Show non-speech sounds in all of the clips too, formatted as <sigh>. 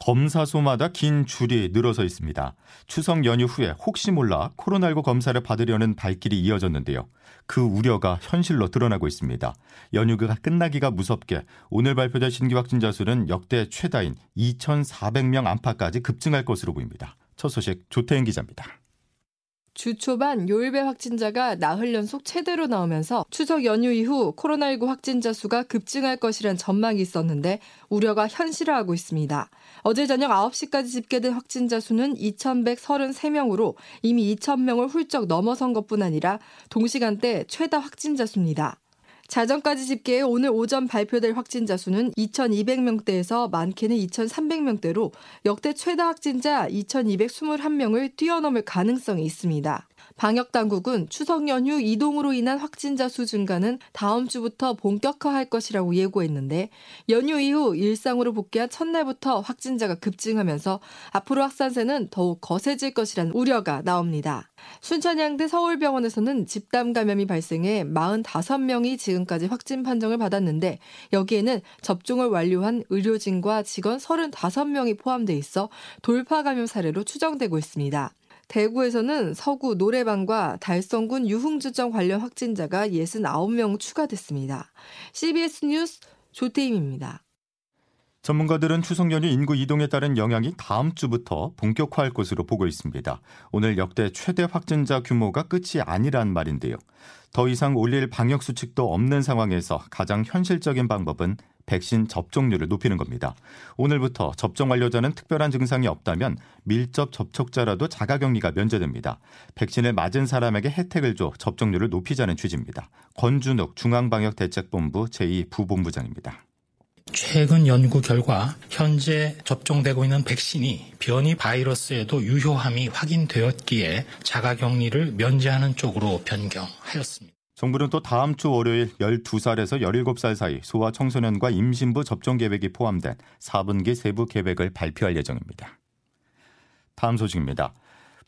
검사소마다 긴 줄이 늘어서 있습니다. 추석 연휴 후에 혹시 몰라 코로나19 검사를 받으려는 발길이 이어졌는데요. 그 우려가 현실로 드러나고 있습니다. 연휴가 끝나기가 무섭게 오늘 발표된 신규 확진자 수는 역대 최다인 2,400명 안팎까지 급증할 것으로 보입니다. 첫 소식 조태인 기자입니다. 주 초반 요일배 확진자가 나흘 연속 최대로 나오면서 추석 연휴 이후 코로나19 확진자 수가 급증할 것이란 전망이 있었는데 우려가 현실화하고 있습니다. 어제 저녁 9시까지 집계된 확진자 수는 2,133명으로 이미 2,000명을 훌쩍 넘어선 것뿐 아니라 동시간대 최다 확진자 수입니다. 자정까지 집계해 오늘 오전 발표될 확진자 수는 2,200명대에서 많게는 2,300명대로 역대 최다 확진자 2,221명을 뛰어넘을 가능성이 있습니다. 방역 당국은 추석 연휴 이동으로 인한 확진자 수 증가는 다음 주부터 본격화할 것이라고 예고했는데 연휴 이후 일상으로 복귀한 첫날부터 확진자가 급증하면서 앞으로 확산세는 더욱 거세질 것이라는 우려가 나옵니다. 순천향대 서울병원에서는 집단 감염이 발생해 45명이 지금까지 확진 판정을 받았는데 여기에는 접종을 완료한 의료진과 직원 35명이 포함돼 있어 돌파 감염 사례로 추정되고 있습니다. 대구에서는 서구 노래방과 달성군 유흥주점 관련 확진자가 69명 추가됐습니다. CBS 뉴스 조태임입니다. 전문가들은 추석 연휴 인구 이동에 따른 영향이 다음 주부터 본격화할 것으로 보고 있습니다. 오늘 역대 최대 확진자 규모가 끝이 아니란 말인데요. 더 이상 올릴 방역 수칙도 없는 상황에서 가장 현실적인 방법은 백신 접종률을 높이는 겁니다. 오늘부터 접종 완료자는 특별한 증상이 없다면 밀접 접촉자라도 자가격리가 면제됩니다. 백신을 맞은 사람에게 혜택을 줘 접종률을 높이자는 취지입니다. 권준욱 중앙방역대책본부 제2부본부장입니다. 최근 연구 결과 현재 접종되고 있는 백신이 변이 바이러스에도 유효함이 확인되었기에 자가격리를 면제하는 쪽으로 변경하였습니다. 정부는 또 다음 주 월요일 12살에서 17살 사이 소아 청소년과 임신부 접종 계획이 포함된 4분기 세부 계획을 발표할 예정입니다. 다음 소식입니다.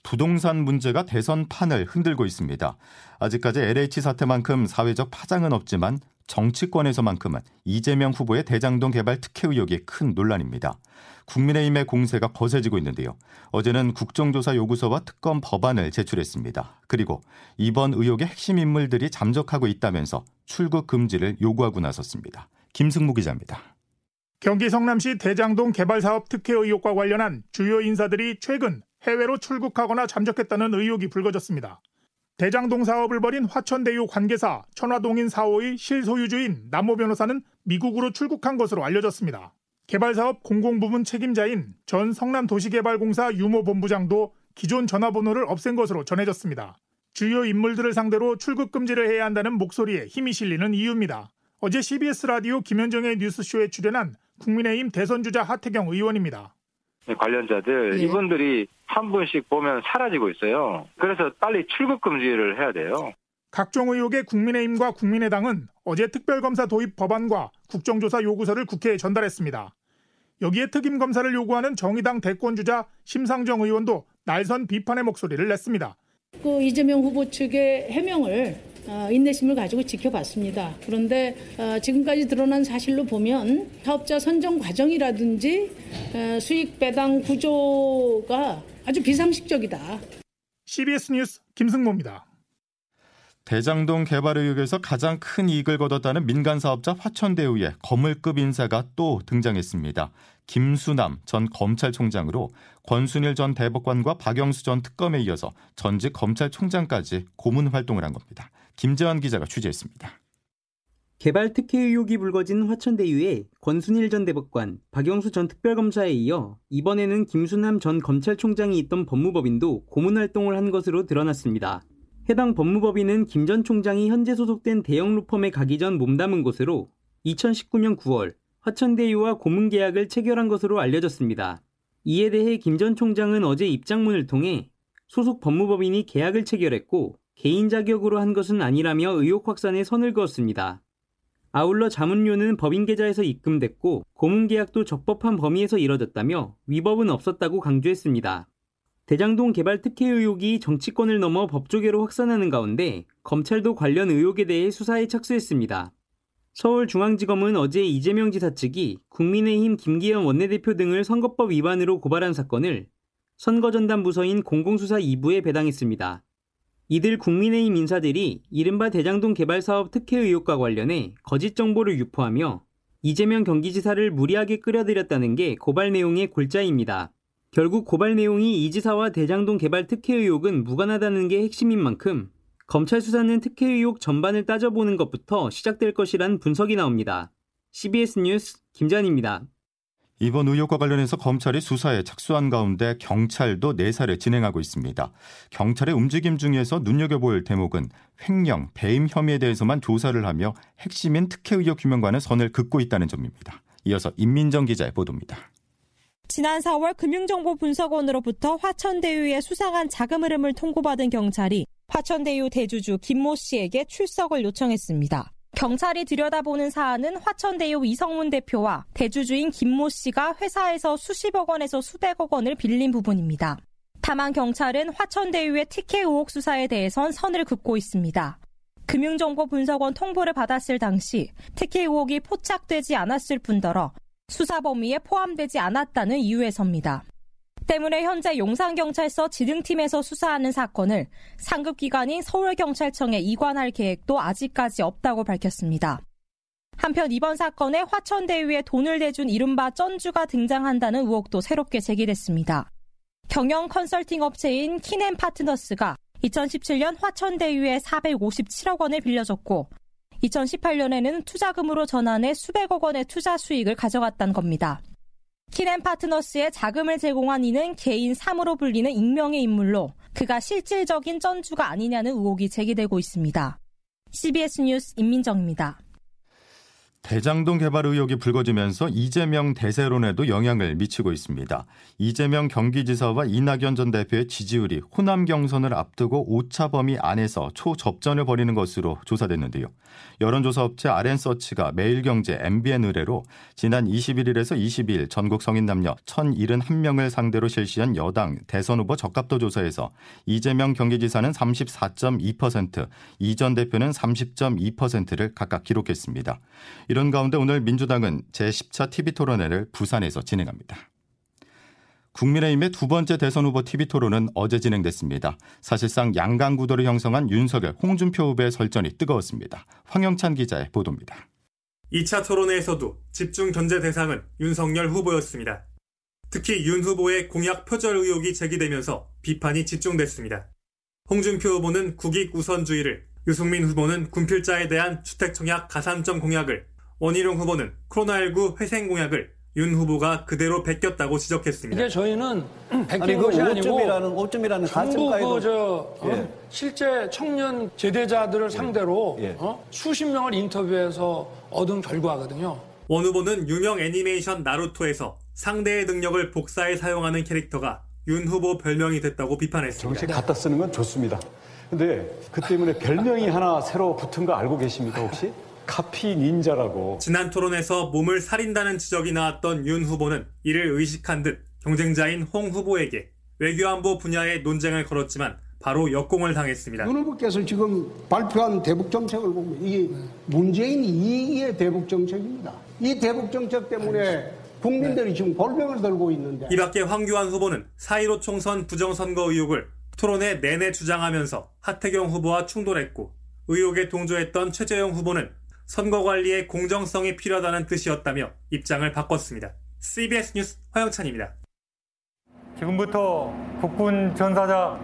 부동산 문제가 대선 판을 흔들고 있습니다. 아직까지 LH 사태만큼 사회적 파장은 없지만 정치권에서만큼은 이재명 후보의 대장동 개발 특혜 의혹이 큰 논란입니다. 국민의힘의 공세가 거세지고 있는데요. 어제는 국정조사 요구서와 특검 법안을 제출했습니다. 그리고 이번 의혹의 핵심 인물들이 잠적하고 있다면서 출국 금지를 요구하고 나섰습니다. 김승무 기자입니다. 경기 성남시 대장동 개발 사업 특혜 의혹과 관련한 주요 인사들이 최근 해외로 출국하거나 잠적했다는 의혹이 불거졌습니다. 대장동 사업을 벌인 화천대유 관계사 천화동인 사호의 실소유주인 남모 변호사는 미국으로 출국한 것으로 알려졌습니다. 개발사업 공공부문 책임자인 전 성남도시개발공사 유모 본부장도 기존 전화번호를 없앤 것으로 전해졌습니다. 주요 인물들을 상대로 출국 금지를 해야 한다는 목소리에 힘이 실리는 이유입니다. 어제 CBS 라디오 김현정의 뉴스쇼에 출연한 국민의힘 대선주자 하태경 의원입니다. 네, 관련자들 네. 이분들이 한 분씩 보면 사라지고 있어요. 그래서 빨리 출국 금지를 해야 돼요. 각종 의혹의 국민의힘과 국민의당은 어제 특별검사 도입 법안과 국정조사 요구서를 국회에 전달했습니다. 여기에 특임 검사를 요구하는 정의당 대권 주자 심상정 의원도 날선 비판의 목소리를 냈습니다. 그 이재명 후보 측의 해명을 어, 인내심을 가지고 지켜봤습니다. 그런데 어, 지금까지 드러난 사실로 보면 사업자 선정 과정이라든지 어, 수익 배당 구조가 아주 비상식적이다. CBS 뉴스 김승모입니다. 대장동 개발 의혹에서 가장 큰 이익을 거뒀다는 민간 사업자 화천대유의 거물급 인사가 또 등장했습니다. 김수남 전 검찰총장으로 권순일 전 대법관과 박영수 전 특검에 이어서 전직 검찰총장까지 고문 활동을 한 겁니다. 김재환 기자가 취재했습니다. 개발 특혜 의혹이 불거진 화천대유의 권순일 전 대법관, 박영수 전 특별검사에 이어 이번에는 김수남 전 검찰총장이 있던 법무법인도 고문 활동을 한 것으로 드러났습니다. 해당 법무법인은 김 전 총장이 현재 소속된 대형 로펌에 가기 전 몸담은 곳으로 2019년 9월 화천대유와 고문 계약을 체결한 것으로 알려졌습니다. 이에 대해 김 전 총장은 어제 입장문을 통해 소속 법무법인이 계약을 체결했고 개인 자격으로 한 것은 아니라며 의혹 확산에 선을 그었습니다. 아울러 자문료는 법인 계좌에서 입금됐고 고문 계약도 적법한 범위에서 이뤄졌다며 위법은 없었다고 강조했습니다. 대장동 개발 특혜 의혹이 정치권을 넘어 법조계로 확산하는 가운데 검찰도 관련 의혹에 대해 수사에 착수했습니다. 서울중앙지검은 어제 이재명 지사 측이 국민의힘 김기현 원내대표 등을 선거법 위반으로 고발한 사건을 선거전담 부서인 공공수사 2부에 배당했습니다. 이들 국민의힘 인사들이 이른바 대장동 개발 사업 특혜 의혹과 관련해 거짓 정보를 유포하며 이재명 경기지사를 무리하게 끌어들였다는 게 고발 내용의 골자입니다. 결국 고발 내용이 이 지사와 대장동 개발 특혜 의혹은 무관하다는 게 핵심인 만큼 검찰 수사는 특혜 의혹 전반을 따져보는 것부터 시작될 것이란 분석이 나옵니다. CBS 뉴스 김잔입니다. 이번 의혹과 관련해서 검찰이 수사에 착수한 가운데 경찰도 내사를 진행하고 있습니다. 경찰의 움직임 중에서 눈여겨볼 대목은 횡령, 배임 혐의에 대해서만 조사를 하며 핵심인 특혜 의혹 규명과는 선을 긋고 있다는 점입니다. 이어서 임민정 기자의 보도입니다. 지난 4월 금융정보분석원으로부터 화천대유의 수상한 자금 흐름을 통보받은 경찰이 화천대유 대주주 김모 씨에게 출석을 요청했습니다. 경찰이 들여다보는 사안은 화천대유 이성문 대표와 대주주인 김모 씨가 회사에서 수십억 원에서 수백억 원을 빌린 부분입니다. 다만 경찰은 화천대유의 특혜 의혹 수사에 대해선 선을 긋고 있습니다. 금융정보분석원 통보를 받았을 당시 특혜 의혹이 포착되지 않았을 뿐더러 수사 범위에 포함되지 않았다는 이유에서입니다. 때문에 현재 용산경찰서 지등팀에서 수사하는 사건을 상급기관인 서울경찰청에 이관할 계획도 아직까지 없다고 밝혔습니다. 한편 이번 사건에 화천대유에 돈을 대준 이른바 쩐주가 등장한다는 의혹도 새롭게 제기됐습니다. 경영 컨설팅 업체인 키넨 파트너스가 2017년 화천대유에 457억 원을 빌려줬고 2018년에는 투자금으로 전환해 수백억 원의 투자 수익을 가져갔다는 겁니다. 키넨 파트너스의 자금을 제공한 이는 개인 3으로 불리는 익명의 인물로 그가 실질적인 쩐주가 아니냐는 의혹이 제기되고 있습니다. CBS 뉴스 임민정입니다. 대장동 개발 의혹이 불거지면서 이재명 대세론에도 영향을 미치고 있습니다. 이재명 경기지사와 이낙연 전 대표의 지지율이 호남 경선을 앞두고 오차 범위 안에서 초접전을 벌이는 것으로 조사됐는데요. 여론조사 업체 RN서치가 매일경제 MBN 의뢰로 지난 21일에서 22일 전국 성인 남녀 1,071명을 상대로 실시한 여당 대선 후보 적합도 조사에서 이재명 경기지사는 34.2%, 이 전 대표는 30.2%를 각각 기록했습니다. 이런 가운데 오늘 민주당은 제10차 TV토론회를 부산에서 진행합니다. 국민의힘의 두 번째 대선 후보 TV토론은 어제 진행됐습니다. 사실상 양강 구도를 형성한 윤석열, 홍준표 후보의 설전이 뜨거웠습니다. 황영찬 기자의 보도입니다. 2차 토론회에서도 집중 견제 대상은 윤석열 후보였습니다. 특히 윤 후보의 공약 표절 의혹이 제기되면서 비판이 집중됐습니다. 홍준표 후보는 국익 우선주의를, 유승민 후보는 군필자에 대한 주택 청약 가산점 공약을, 원희룡 후보는 코로나19 회생 공약을 윤 후보가 그대로 베꼈다고 지적했습니다. 이게 저희는 <clears throat> 베낀 것이 아니고 5점이라는 전부 그저 예. 어? 실제 청년 제대자들을 상대로 예. 어? 수십 명을 인터뷰해서 얻은 결과거든요. 원 후보는 유명 애니메이션 나루토에서 상대의 능력을 복사해 사용하는 캐릭터가 윤 후보 별명이 됐다고 비판했습니다. 정식 갖다 쓰는 건 좋습니다. 근데 그 때문에 별명이 하나 새로 붙은 거 알고 계십니까 혹시? 카피 닌자라고. 지난 토론에서 몸을 사린다는 지적이 나왔던 윤 후보는 이를 의식한 듯 경쟁자인 홍 후보에게 외교안보 분야의 논쟁을 걸었지만 바로 역공을 당했습니다. 윤 후보께서 지금 발표한 대북 정책을 보면 이게 문재인 이익의 대북 정책입니다. 이 대북 정책 때문에 국민들이 네. 지금 골병을 들고 있는데. 이 밖에 황교안 후보는 4.15 총선 부정선거 의혹을 토론회 내내 주장하면서 하태경 후보와 충돌했고 의혹에 동조했던 최재형 후보는 선거 관리에 공정성이 필요하다는 뜻이었다며 입장을 바꿨습니다. CBS 뉴스 화영찬입니다. 지금부터 국군 전사자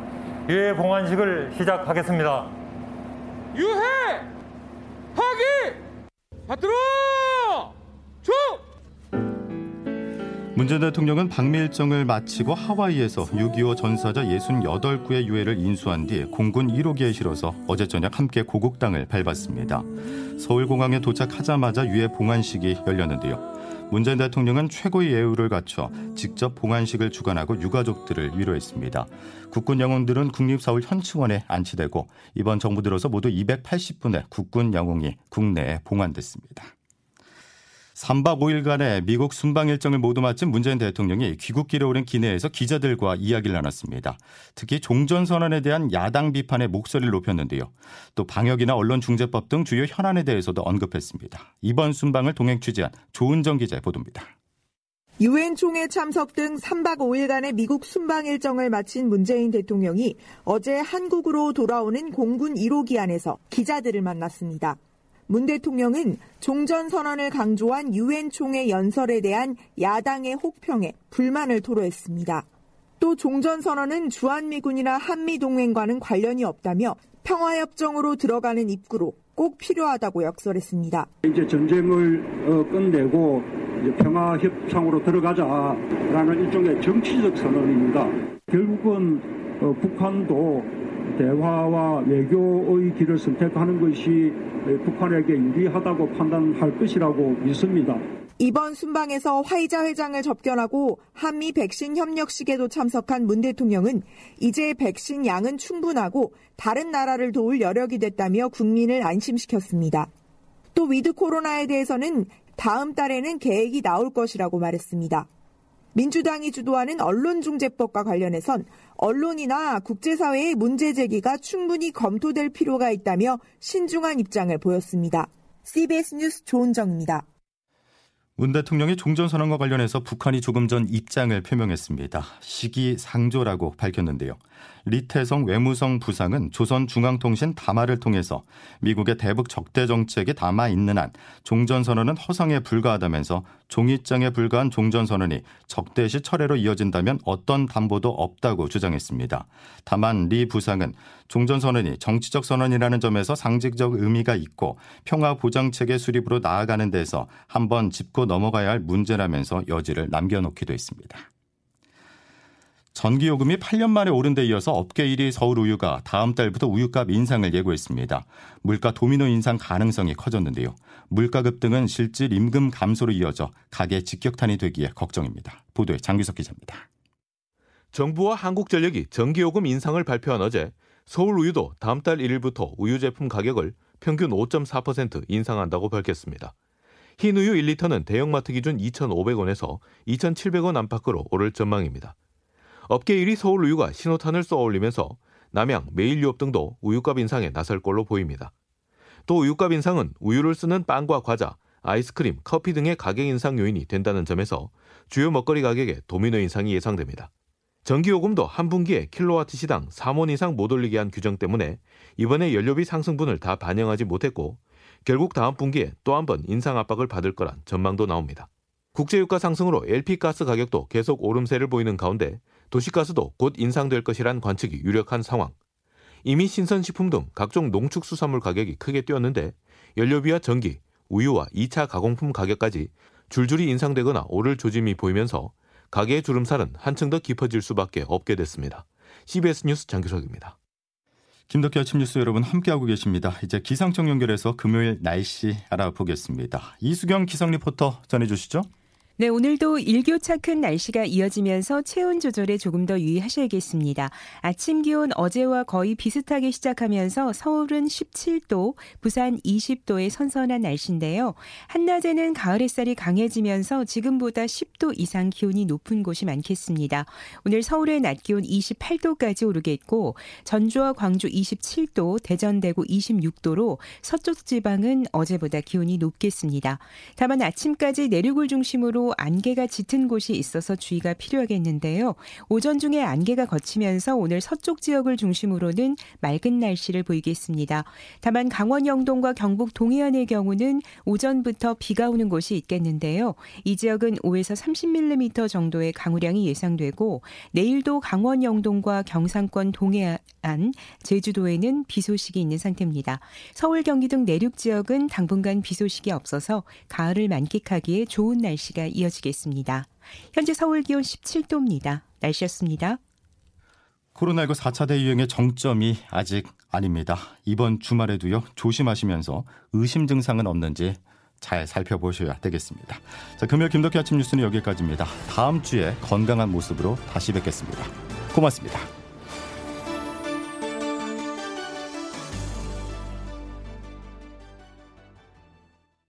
유해 봉환식을 시작하겠습니다. 유해 하기 받들어 쭉 문재인 대통령은 방미 일정을 마치고 하와이에서 6.25 전사자 68구의 유해를 인수한 뒤 공군 1호기에 실어서 어제 저녁 함께 고국당을 밟았습니다. 서울공항에 도착하자마자 유해 봉환식이 열렸는데요. 문재인 대통령은 최고의 예우를 갖춰 직접 봉안식을 주관하고 유가족들을 위로했습니다. 국군 영웅들은 국립서울 현충원에 안치되고 이번 정부 들어서 모두 280분의 국군 영웅이 국내에 봉안됐습니다. 3박 5일간의 미국 순방 일정을 모두 마친 문재인 대통령이 귀국길에 오른 기내에서 기자들과 이야기를 나눴습니다. 특히 종전 선언에 대한 야당 비판의 목소리를 높였는데요. 또 방역이나 언론 중재법 등 주요 현안에 대해서도 언급했습니다. 이번 순방을 동행 취재한 조은정 기자의 보도입니다. 유엔 총회 참석 등 3박 5일간의 미국 순방 일정을 마친 문재인 대통령이 어제 한국으로 돌아오는 공군 1호기 안에서 기자들을 만났습니다. 문 대통령은 종전 선언을 강조한 유엔 총회 연설에 대한 야당의 혹평에 불만을 토로했습니다. 또 종전 선언은 주한미군이나 한미 동맹과는 관련이 없다며 평화협정으로 들어가는 입구로 꼭 필요하다고 역설했습니다. 이제 전쟁을 어, 끝내고 평화협상으로 들어가자라는 일종의 정치적 선언입니다. 결국은 어, 북한도 대화와 외교의 길을 선택하는 것이 북한에게 유리하다고 판단할 것이라고 믿습니다. 이번 순방에서 화이자 회장을 접견하고 한미 백신 협력식에도 참석한 문 대통령은 이제 백신 양은 충분하고 다른 나라를 도울 여력이 됐다며 국민을 안심시켰습니다. 또 위드 코로나에 대해서는 다음 달에는 계획이 나올 것이라고 말했습니다. 민주당이 주도하는 언론중재법과 관련해선 언론이나 국제사회의 문제 제기가 충분히 검토될 필요가 있다며 신중한 입장을 보였습니다. CBS 뉴스 조은정입니다. 문 대통령이 종전 선언과 관련해서 북한이 조금 전 입장을 표명했습니다. 시기상조라고 밝혔는데요. 리태성 외무성 부상은 조선중앙통신 담화를 통해서 미국의 대북 적대 정책에 담아 있는 한 종전선언은 허상에 불과하다면서 종이장에 불과한 종전선언이 적대시 철회로 이어진다면 어떤 담보도 없다고 주장했습니다. 다만 리 부상은 종전선언이 정치적 선언이라는 점에서 상징적 의미가 있고 평화 보장체계 수립으로 나아가는 데서 한번 짚고 넘어가야 할 문제라면서 여지를 남겨놓기도 했습니다. 전기요금이 8년 만에 오른 데 이어서 업계 1위 서울우유가 다음 달부터 우유값 인상을 예고했습니다. 물가 도미노 인상 가능성이 커졌는데요. 물가 급등은 실질 임금 감소로 이어져 가계 직격탄이 되기에 걱정입니다. 보도에 장규석 기자입니다. 정부와 한국전력이 전기요금 인상을 발표한 어제 서울우유도 다음 달 1일부터 우유 제품 가격을 평균 5.4% 인상한다고 밝혔습니다. 흰우유 1리터는 대형마트 기준 2,500원에서 2,700원 안팎으로 오를 전망입니다. 업계 1위 서울 우유가 신호탄을 쏘아올리면서 남양, 매일유업 등도 우유값 인상에 나설 걸로 보입니다. 또 우유값 인상은 우유를 쓰는 빵과 과자, 아이스크림, 커피 등의 가격 인상 요인이 된다는 점에서 주요 먹거리 가격에 도미노 인상이 예상됩니다. 전기요금도 한 분기에 킬로와트 시당 3원 이상 못 올리게 한 규정 때문에 이번에 연료비 상승분을 다 반영하지 못했고 결국 다음 분기에 또 한 번 인상 압박을 받을 거란 전망도 나옵니다. 국제유가 상승으로 LP가스 가격도 계속 오름세를 보이는 가운데 도시가스도 곧 인상될 것이란 관측이 유력한 상황. 이미 신선식품 등 각종 농축수산물 가격이 크게 뛰었는데 연료비와 전기, 우유와 2차 가공품 가격까지 줄줄이 인상되거나 오를 조짐이 보이면서 가계의 주름살은 한층 더 깊어질 수밖에 없게 됐습니다. CBS 뉴스 장규석입니다. 김덕기 아침 뉴스 여러분 함께하고 계십니다. 이제 기상청 연결해서 금요일 날씨 알아보겠습니다. 이수경 기상 리포터 전해주시죠. 네, 오늘도 일교차 큰 날씨가 이어지면서 체온 조절에 조금 더 유의하셔야겠습니다. 아침 기온 어제와 거의 비슷하게 시작하면서 서울은 17도, 부산 20도의 선선한 날씨인데요. 한낮에는 가을 햇살이 강해지면서 지금보다 10도 이상 기온이 높은 곳이 많겠습니다. 오늘 서울의 낮 기온 28도까지 오르겠고 전주와 광주 27도, 대전 대구 26도로 서쪽 지방은 어제보다 기온이 높겠습니다. 다만 아침까지 내륙을 중심으로 안개가 짙은 곳이 있어서 주의가 필요하겠는데요. 오전 중에 안개가 걷히면서 오늘 서쪽 지역을 중심으로는 맑은 날씨를 보이겠습니다. 다만 강원 영동과 경북 동해안의 경우는 오전부터 비가 오는 곳이 있겠는데요. 이 지역은 5에서 30mm 정도의 강우량이 예상되고 내일도 강원 영동과 경상권 동해안, 제주도에는 비 소식이 있는 상태입니다. 서울, 경기 등 내륙 지역은 당분간 비 소식이 없어서 가을을 만끽하기에 좋은 날씨가 이어지겠습니다. 현재 서울 기온 17도입니다. 날씨였습니다. 코로나19 4차 대유행의 정점이 아직 아닙니다. 이번 주말에도요, 조심하시면서 의심 증상은 없는지 잘 살펴보셔야 되겠습니다. 자, 금요일 김덕희 아침 뉴스는 여기까지입니다. 다음 주에 건강한 모습으로 다시 뵙겠습니다. 고맙습니다.